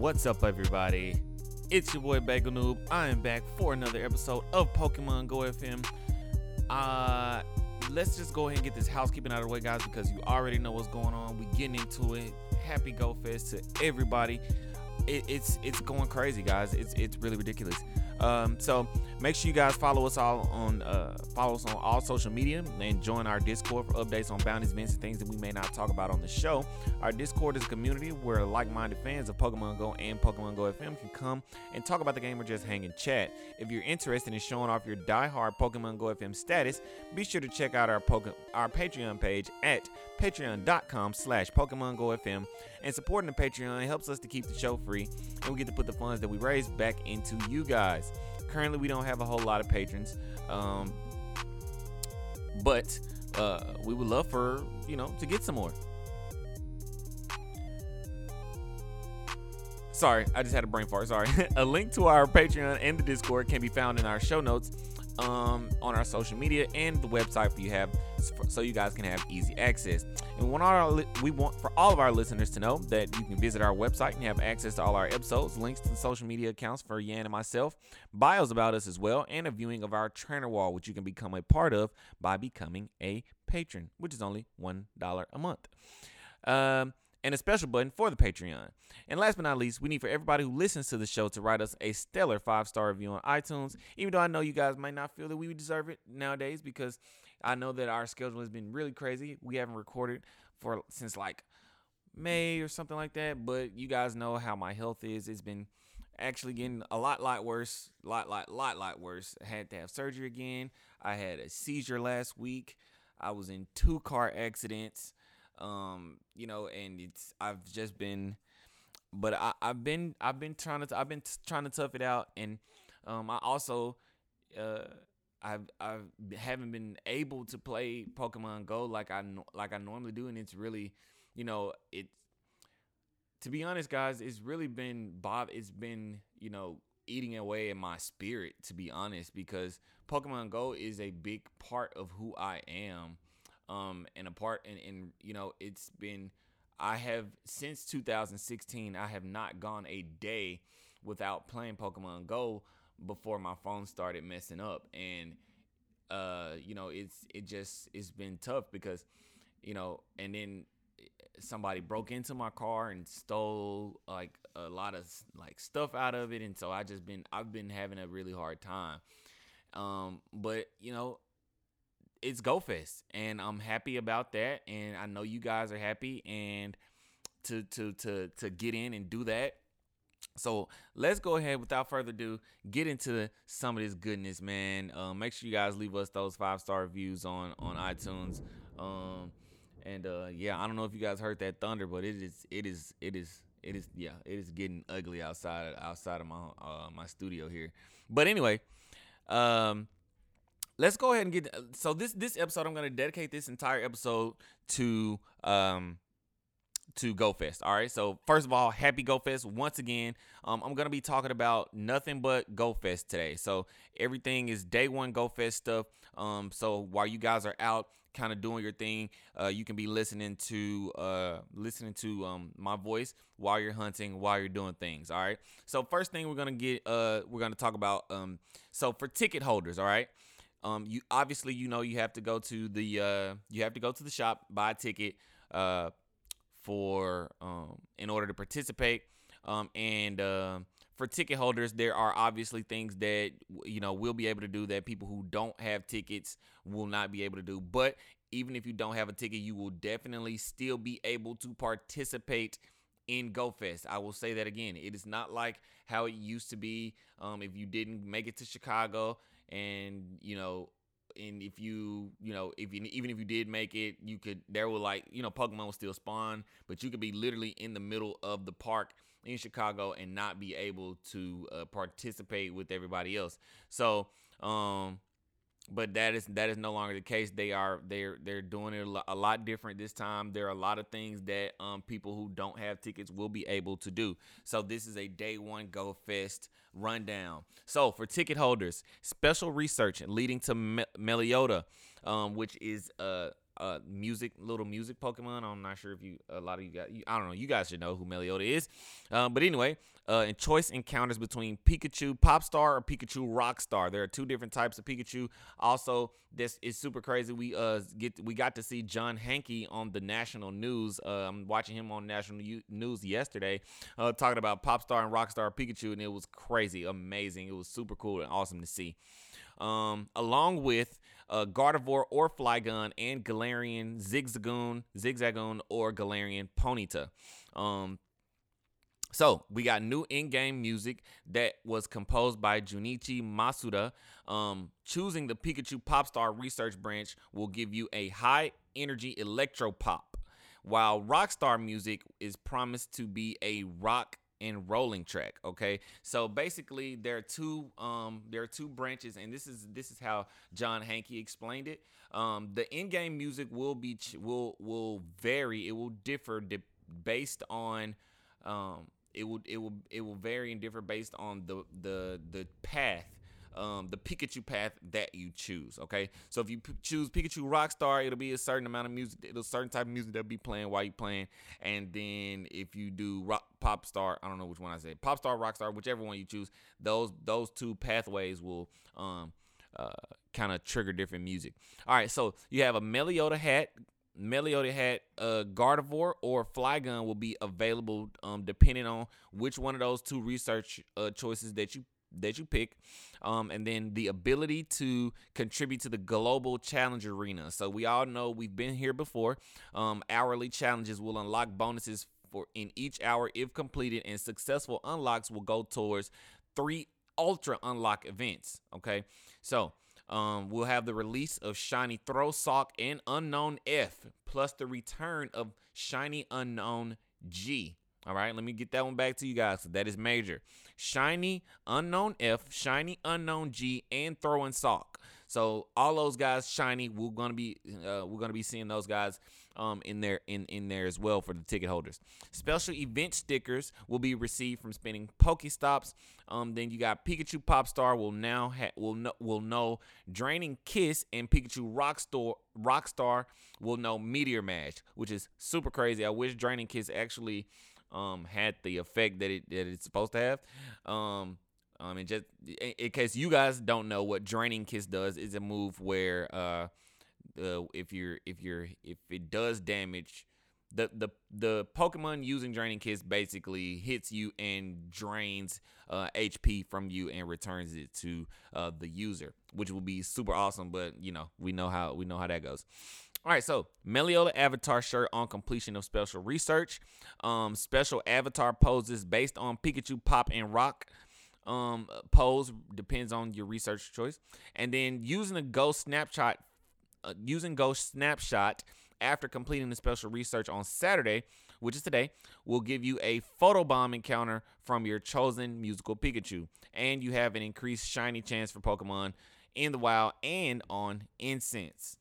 What's up, everybody? It's your boy Bagel Noob. I am back for another episode of Pokemon Go FM. Uh, let's just go ahead and get this housekeeping out of the way, guys, because you already know what's going on. We getting into it. Happy Go Fest to everybody. It, it's it's going crazy, guys. It's it's really ridiculous. Um, so make sure you guys follow us all on uh, follow us on all social media and join our Discord for updates on bounties, events, and things that we may not talk about on the show. Our Discord is a community where like-minded fans of Pokemon Go and Pokemon Go FM can come and talk about the game or just hang and chat. If you're interested in showing off your die-hard Pokemon Go FM status, be sure to check out our Poke- our Patreon page at patreon.com slash Pokemon Go FM. And supporting the Patreon helps us to keep the show free, and we get to put the funds that we raise back into you guys. Currently, we don't have a whole lot of patrons, um, but uh, we would love for you know to get some more. Sorry, I just had a brain fart. Sorry. a link to our Patreon and the Discord can be found in our show notes um, on our social media and the website for you have so you guys can have easy access. And we want our we want for all of our listeners to know that you can visit our website and have access to all our episodes, links to the social media accounts for Yan and myself, bios about us as well, and a viewing of our trainer wall, which you can become a part of by becoming a patron, which is only one dollar a month. Um, and a special button for the Patreon. And last but not least, we need for everybody who listens to the show to write us a stellar five star review on iTunes. Even though I know you guys might not feel that we deserve it nowadays because I know that our schedule has been really crazy. We haven't recorded for since like May or something like that. But you guys know how my health is. It's been actually getting a lot, lot worse. Lot, lot, lot, lot worse. I had to have surgery again. I had a seizure last week. I was in two car accidents. Um, you know, and it's I've just been, but I, I've been I've been trying to I've been trying to tough it out, and um, I also uh I've I haven't been able to play Pokemon Go like I like I normally do, and it's really, you know, it. To be honest, guys, it's really been Bob. It's been you know eating away at my spirit. To be honest, because Pokemon Go is a big part of who I am um, and a part and, and you know it's been I have since 2016 I have not gone a day without playing Pokemon Go before my phone started messing up. And uh you know it's it just it's been tough because you know and then somebody broke into my car and stole like a lot of like stuff out of it. And so I just been I've been having a really hard time. Um but you know it's Go Fest, and I'm happy about that, and I know you guys are happy, and to to to to get in and do that. So let's go ahead without further ado, get into some of this goodness, man. Um, make sure you guys leave us those five star reviews on on iTunes. Um, and uh, yeah, I don't know if you guys heard that thunder, but it is it is it is it is yeah it is getting ugly outside outside of my uh, my studio here. But anyway, um, let's go ahead and get so this this episode i'm going to dedicate this entire episode to um to GoFest. All right. So first of all, happy GoFest once again. Um, I'm gonna be talking about nothing but GoFest today. So everything is day one GoFest stuff. Um, so while you guys are out, kind of doing your thing, uh, you can be listening to uh listening to um my voice while you're hunting, while you're doing things. All right. So first thing we're gonna get uh we're gonna talk about um so for ticket holders. All right. Um, you obviously you know you have to go to the uh, you have to go to the shop buy a ticket uh, for um, in order to participate. Um, and uh, for ticket holders, there are obviously things that you know we'll be able to do that people who don't have tickets will not be able to do. But even if you don't have a ticket, you will definitely still be able to participate in GoFest. I will say that again. It is not like how it used to be. Um, if you didn't make it to Chicago and you know and if you you know if you even if you did make it you could there will like you know pokemon will still spawn but you could be literally in the middle of the park in chicago and not be able to uh, participate with everybody else. So um but that is that is no longer the case. They are they're they're doing it a lot different this time. There are a lot of things that um, people who don't have tickets will be able to do. So this is a day one Go Fest rundown. So for ticket holders, special research leading to Me- Meloetta, um, which is uh uh, music, little music Pokemon. I'm not sure if you, a lot of you guys, I don't know, you guys should know who Meloetta is. Um, but anyway, uh, in choice encounters between Pikachu Popstar or Pikachu Rockstar. There are two different types of Pikachu. Also, this is super crazy. We uh get we got to see John Hanke on the national news. Uh, I'm watching him on national news yesterday, uh, talking about Popstar and Rockstar Pikachu, and it was crazy, amazing. It was super cool and awesome to see. Um, along with uh, Gardevoir or Flygon and Galarian Zigzagoon, Zigzagoon or Galarian Ponyta. Um, so we got new in-game music that was composed by Junichi Masuda. Um, choosing the Pikachu Popstar Research Branch will give you a high energy electro pop, while Rockstar music is promised to be a rock and rolling track. Okay, so basically there are two um, there are two branches, and this is this is how John Hanke explained it. Um, the in-game music will be will will vary. It will differ de- based on um, it will it will it will vary and differ based on the the the path um, the Pikachu path that you choose. Okay, so if you p- choose Pikachu Rockstar, it'll be a certain amount of music, it'll certain type of music that'll be playing while you playing. And then if you do rock, Pop Star, I don't know which one I said, Pop Star, Rockstar, whichever one you choose, those those two pathways will um uh kind of trigger different music. All right, so you have a Meloetta hat Meloetta hat, uh, Gardevoir or Flygon will be available um, depending on which one of those two research uh, choices that you that you pick. Um, and then the ability to contribute to the global challenge arena. So we all know we've been here before. Um, hourly challenges will unlock bonuses for in each hour if completed, and successful unlocks will go towards three ultra unlock events. Okay, so um, we'll have the release of Shiny Throh Sawk and Unknown F, plus the return of Shiny Unknown G. All right, let me get that one back to you guys. So that is major. Shiny Unknown F, Shiny Unknown G, and Throwing Sock. So all those guys shiny. We're gonna be uh, we're gonna be seeing those guys um, in there in in there as well for the ticket holders. Special event stickers will be received from spinning Pokestops. Um, then you got Pikachu Popstar will now ha- will know will know Draining Kiss and Pikachu Rockstar Rockstar will know Meteor Mash, which is super crazy. I wish Draining Kiss actually um, had the effect that it that it's supposed to have. Um, um, and just in, in, case you guys don't know what draining kiss does, is a move where uh, if you're if you're if it does damage, the the the Pokemon using draining kiss basically hits you and drains uh, HP from you and returns it to uh, the user, which will be super awesome. But you know we know how we know how that goes. All right, so Meloetta avatar shirt on completion of special research. Um, special avatar poses based on Pikachu, Pop, and Rock um pose depends on your research choice. And then using a ghost snapshot uh, using ghost snapshot after completing the special research on saturday which is today will give you a photobomb encounter from your chosen musical pikachu. And you have an increased shiny chance for pokemon in the wild and on incense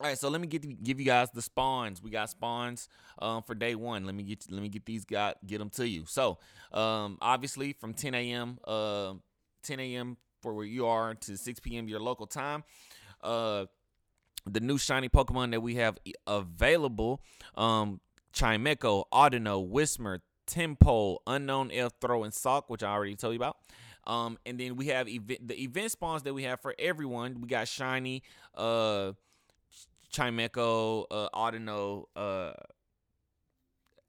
all right, so let me get give you guys the spawns. We got spawns um, for day one. Let me get let me get these guys get them to you. So um, obviously from 10 a.m. Uh, 10 a.m. for where you are to 6 p.m. your local time. Uh, the new shiny Pokemon that we have available: um, Audino, Whismur, Tympole, Unknown F, Throh, and Sawk, which I already told you about. Um, and then we have ev- the event spawns that we have for everyone. We got shiny. Uh, Chimecho, uh, Audino, uh,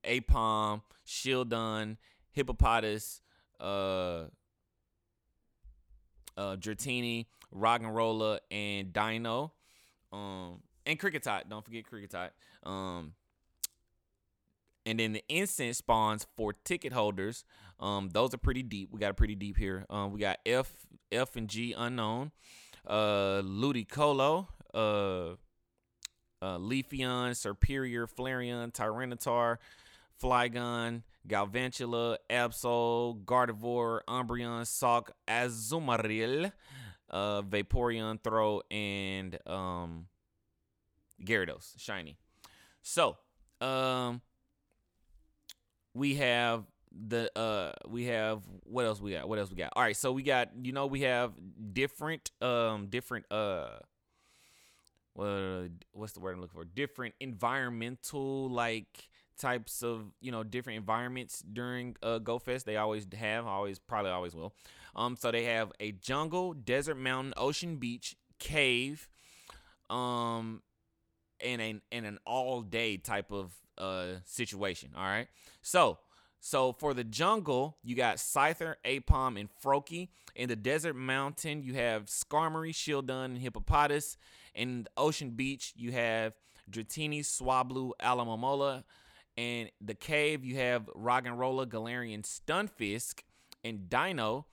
Aipom, Shieldon, Hippopotas, uh, uh, Dratini, Roggenrola, and Dino. Um, and Kricketot. Don't forget Kricketot. Um, and then the incense spawns for ticket holders. Um, those are pretty deep. We got a pretty deep here. Um, we got F, F and G unknown. Uh, Ludicolo. Uh, uh, Leafeon, Serperior, Flareon, Tyranitar, Flygon, Galvantula, Absol, Gardevoir, Umbreon, Sawk, Azumarill, uh, Vaporeon, Throh, and um, Gyarados, Shiny. So, um, we have the uh we have what else we got what else we got all right so we got you know we have different um different uh well, what's the word I'm looking for? Different environmental like types of you know different environments during uh, Go Fest. They always have, always probably always will. Um, so they have a jungle, desert, mountain, ocean, beach, cave, um, and an and an all day type of uh situation. All right, so. So for the jungle, you got Scyther, Aipom, and Froakie. In the desert mountain, you have Skarmory, Shieldon, and Hippopotas. In ocean beach, you have Dratini, Swablu, Alomomola. And the cave, you have Roggenrola, Galarian, Stunfisk, and Dino.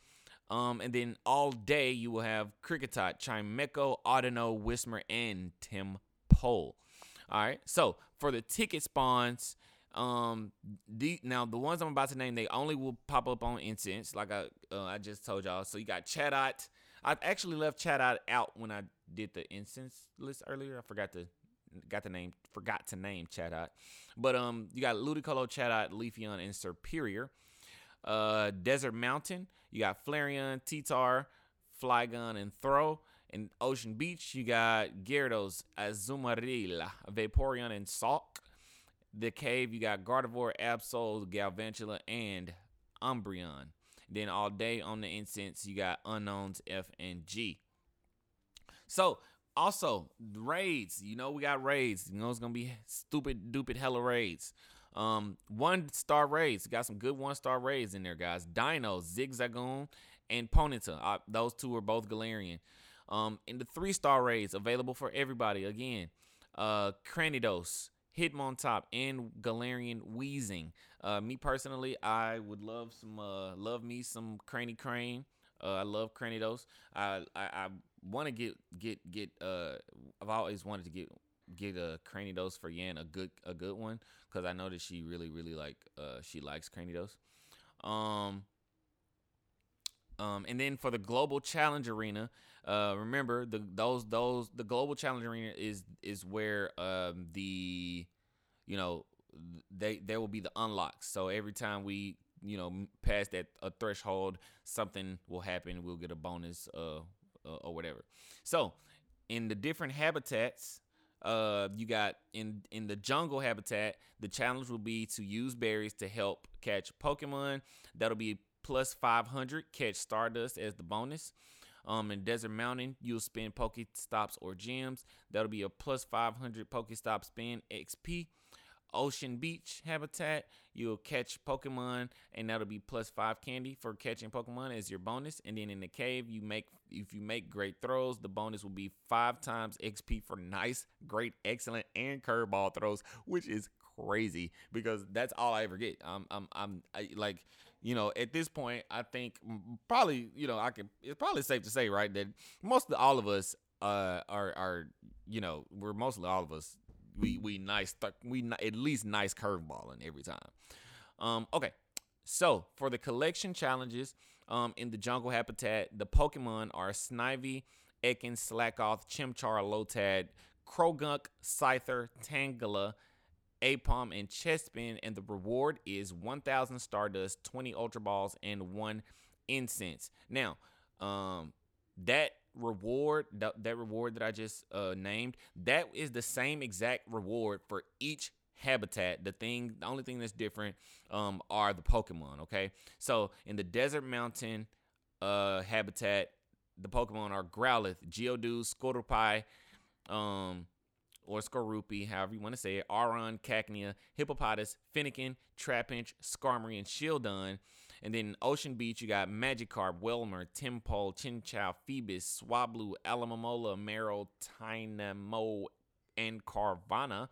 Um, and then all day, you will have Kricketot, Chimecho, Audino, Whismur, and Tim Pole. All right. So for the ticket spawns, um, the now the ones I'm about to name, they only will pop up on incense, like I uh, I just told y'all. So you got Chatot. I actually left Chatot out when I did the incense list earlier. I forgot to got the name forgot to name Chatot. But um you got Ludicolo, Chatot, Leafeon, and Serperior. Uh Desert Mountain, you got Flareon, Titar, Flygon, and Throh. In Ocean Beach, you got Gyarados, Azumarill, Vaporeon, and Sawk. The Cave, you got Gardevoir, Absol, Galvantula, and Umbreon. Then all day on the incense, you got Unknowns, F, and G. So also raids, you know we got raids. You know it's gonna be stupid, stupid hella raids. Um, one star raids. Got some good one star raids in there, guys. Dino, Zigzagoon, and Ponyta. Uh, those two are both Galarian. Um, and the three star raids available for everybody. Again, uh, Cranidos, Hitmontop, and Galarian Weezing. Uh, me personally, I would love some, uh, love me some Cranny Crane. Uh, I love Cranidos. I I, I want to get get get. Uh, I've always wanted to get get a Cranidos for Yan, a good a good one, because I know that she really really like uh she likes Cranidos. Um. Um, and then for the global challenge arena, uh, remember the those those the global challenge arena is is where um the you know they there will be the unlocks. So every time we you know pass that a threshold, something will happen. We'll get a bonus uh, uh or whatever. So in the different habitats, uh, you got in in the jungle habitat, the challenge will be to use berries to help catch Pokemon. That'll be plus 500. Catch Stardust as the bonus. Um, in Desert Mountain, you'll spend Pokestops or gems. That'll be a plus 500 Pokestop spin XP. Ocean Beach habitat, you'll catch Pokemon, and that'll be plus five candy for catching Pokemon as your bonus. And then in the cave, you make if you make great throws, the bonus will be five times XP for nice, great, excellent, and curveball throws, which is crazy because that's all I ever get. I'm I'm I'm I, like you know, at this point, I think probably, you know, I can. It's probably safe to say, right, that most of all of us uh, are are, you know, we're mostly all of us we we nice we at least nice curveballing every time. Um, okay, so for the collection challenges, um, in the jungle habitat, the Pokemon are Snivy, Ekans, Slakoth, Chimchar, Lotad, Croagunk, Scyther, Tangela, Aipom, and Chespin, and the reward is 1,000 Stardust, 20 Ultra Balls, and one Incense. Now, um, that reward that, that reward that I just uh, named that is the same exact reward for each habitat the thing the only thing that's different um, are the Pokemon okay so in the desert mountain uh, habitat the Pokemon are Growlithe Geodude Skorupi um or Skorupi, however you want to say it, Aron, Cacnea, Hippopotas, Fennekin, Trapinch, Skarmory, and Shieldon. And then Ocean Beach, you got Magikarp, Wailmer, Tympole, Chinchou, Feebas, Swablu, Alomomola, Marill, Tynamo, and Carvanha.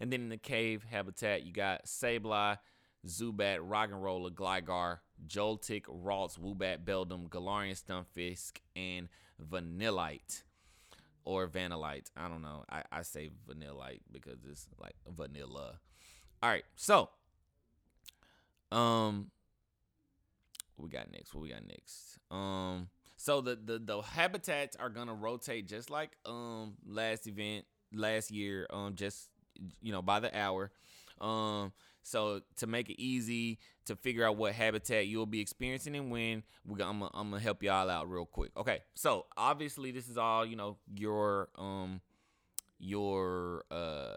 And then in the cave habitat, you got Sableye, Zubat, Roggenrola, Gligar, Joltik, Ralts, Woobat, Beldum, Galarian Stunfisk, and Vanillite. Or Vanillite. I don't know. I, I say Vanillite because it's like vanilla. All right. So, um, what we got next? What we got next? Um, so the the the habitats are gonna rotate just like um last event last year. Um, just you know by the hour. Um, so to make it easy to figure out what habitat you'll be experiencing and when, we I'm gonna, I'm help y'all out real quick. Okay, so obviously this is all you know your um your uh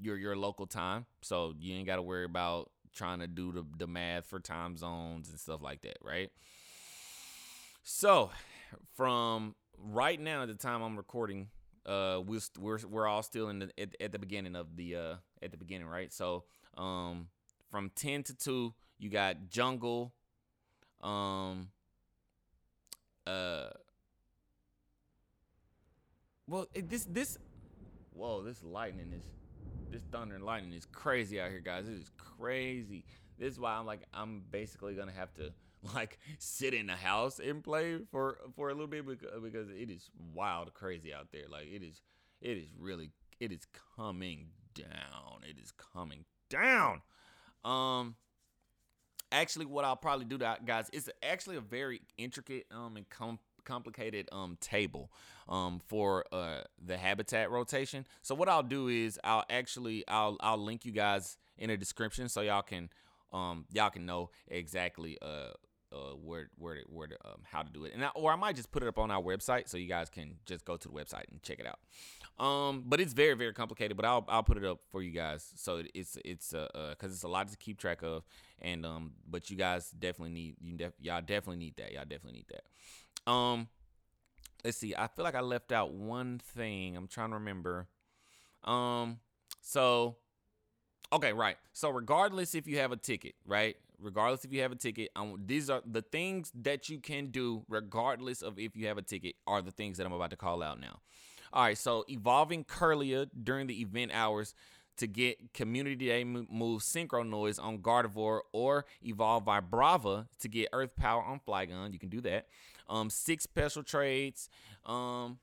your your local time, so you ain't got to worry about trying to do the, the math for time zones and stuff like that, right? So, from right now at the time I'm recording, uh, we're we're we're all still in the at, at the beginning of the uh at the beginning, right? So, um, from ten to two, you got jungle, um, uh, well, this this, whoa, this lightning is this thunder and lightning is crazy out here, guys. It is crazy. This is why I'm like I'm basically gonna have to like sit in the house and play for for a little bit because, because it is wild crazy out there. Like it is it is really it is coming down. It is coming down. Um actually what I'll probably do that guys it's actually a very intricate um and com- complicated um table um for uh the habitat rotation. So what I'll do is I'll actually I'll I'll link you guys in the description so y'all can um y'all can know exactly uh uh, where where where to, um, how to do it, and I, or I might just put it up on our website so you guys can just go to the website and check it out. Um, but it's very very complicated, but I'll I'll put it up for you guys so it's it's uh because uh, it's a lot to keep track of, and um, but you guys definitely need you def- y'all definitely need that y'all definitely need that. Um, let's see, I feel like I left out one thing. I'm trying to remember. Um, so okay, right. So regardless if you have a ticket, right? Regardless if you have a ticket. Um, these are the things that you can do, regardless of if you have a ticket, are the things that I'm about to call out now. All right, so evolving Kirlia during the event hours to get Community Day move Synchronoise on Gardevoir or evolve Vibrava to get Earth Power on Flygon. You can do that. Um, six special trades. Um,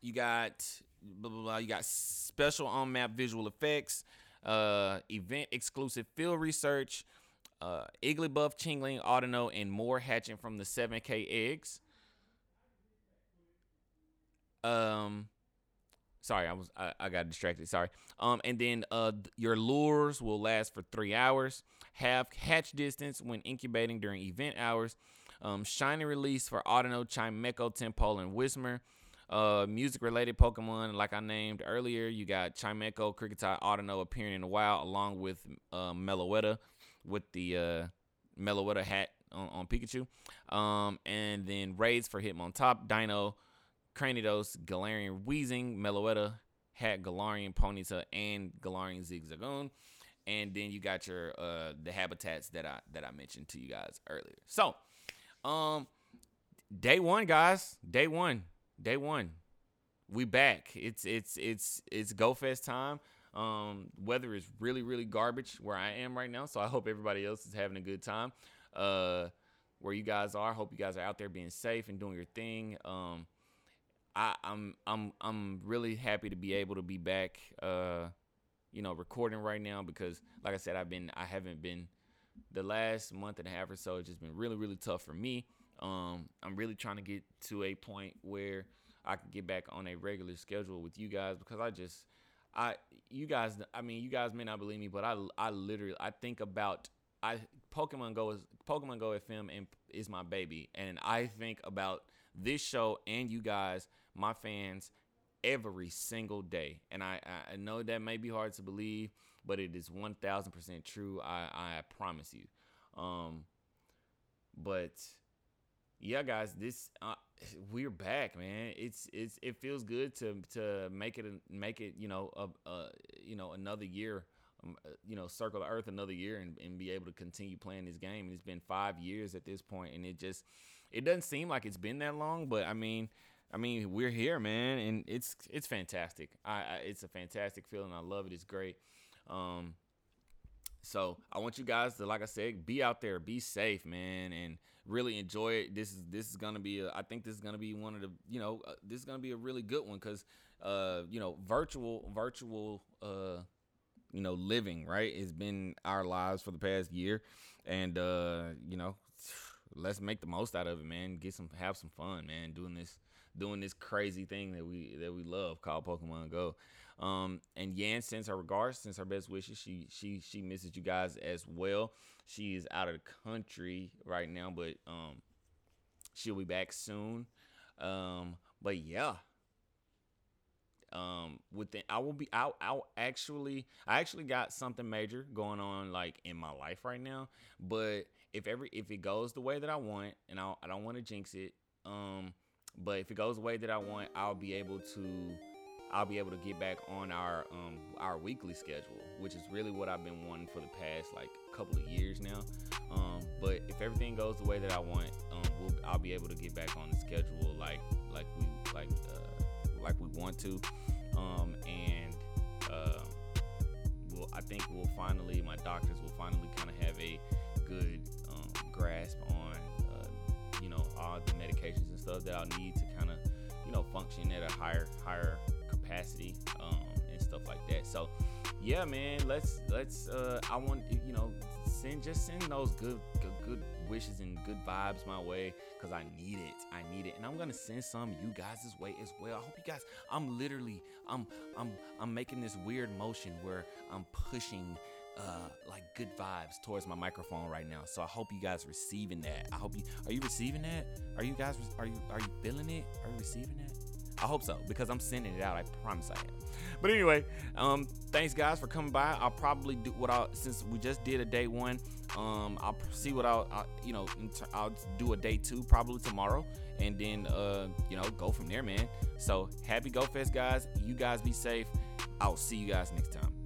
you got blah, blah, blah. You got special on map visual effects uh, event exclusive field research, uh, Igglybuff, Chingling, Audino, and more hatching from the 7K eggs. Um, sorry, I was I, I got distracted. Sorry. Um, and then uh, your lures will last for three hours. Have hatch distance when incubating during event hours. Um, shiny release for Audino, Chimecho, Tympole, and Whismur. Uh, music related Pokemon, like I named earlier, you got Chimecho, Kricketot, Audino appearing in the wild, along with uh, Meloetta with the uh, Meloetta hat on, on Pikachu. Um, and then raids for Hitmontop, Dino, Cranidos, Galarian Weezing, Meloetta, hat Galarian Ponyta, and Galarian Zigzagoon. And then you got your uh the habitats that I that I mentioned to you guys earlier. So, um, day one, guys, day one day one. We back. It's it's it's it's Go Fest time. Um, weather is really really garbage where I am right now, so I hope everybody else is having a good time. Uh, where you guys are, hope you guys are out there being safe and doing your thing. Um, I, I'm I'm I'm really happy to be able to be back. Uh, you know, recording right now because, like I said, I've been I haven't been the last month and a half or so. It's just been really really tough for me. Um, I'm really trying to get to a point where I can get back on a regular schedule with you guys because I just, I, you guys, I mean, you guys may not believe me, but I, I literally, I think about, I Pokemon Go is Pokemon Go FM and is my baby, and I think about this show and you guys, my fans, every single day. And I, I know that may be hard to believe, but it is one thousand percent true. I, I promise you. Um, but yeah, guys, this uh, we're back, man. It's it's it feels good to to make it make it you know a, a you know another year, um, uh, you know circle the earth another year and, and be able to continue playing this game. And it's been five years at this point, and it just it doesn't seem like it's been that long, but I mean. I mean, we're here, man, and it's it's fantastic. I, I it's a fantastic feeling. I love it. It's great. Um, so I want you guys to, like I said, be out there, be safe, man, and really enjoy it. This is this is gonna be. A, I think this is gonna be one of the. You know, uh, this is gonna be a really good one because, uh, you know, virtual virtual, uh, you know, living right has been our lives for the past year, and uh, you know, let's make the most out of it, man. Get some, have some fun, man. Doing this, doing this crazy thing that we that we love called Pokemon Go. Um, and Yan sends her regards, sends her best wishes. She she she misses you guys as well. She is out of the country right now, but um, she'll be back soon. Um, but yeah. Um, within I will be out. I'll actually, I actually got something major going on like in my life right now. But if every if it goes the way that I want, and I I don't want to jinx it. Um, but if it goes the way that I want, I'll be able to I'll be able to get back on our um our weekly schedule, which is really what I've been wanting for the past like couple of years now. Um, but if everything goes the way that I want, um, we'll, I'll be able to get back on the schedule like like we like uh, like we want to, um, and uh, we'll I think we'll finally my doctors will finally kind of have a good um, grasp on uh, you know all the medications and stuff that I'll need to kind of you know function at a higher higher capacity um, and stuff like that. So yeah, man, let's let's uh I want you know send just send those good good, good wishes and good vibes my way because I need it. I need it, and I'm gonna send some you guys' way as well. I hope you guys. I'm literally I'm I'm I'm making this weird motion where I'm pushing. Uh, like good vibes towards my microphone right now. So I hope you guys receiving that. I hope you are you receiving that? Are you guys are you are you feeling it? Are you receiving that? I hope so because I'm sending it out. I promise I am. But anyway, um, thanks guys for coming by. I'll probably do what I since we just did a day one. Um, I'll see what I'll, I'll you know I'll do a day two probably tomorrow, and then uh, you know go from there, man. So happy Go Fest, guys. You guys be safe. I'll see you guys next time.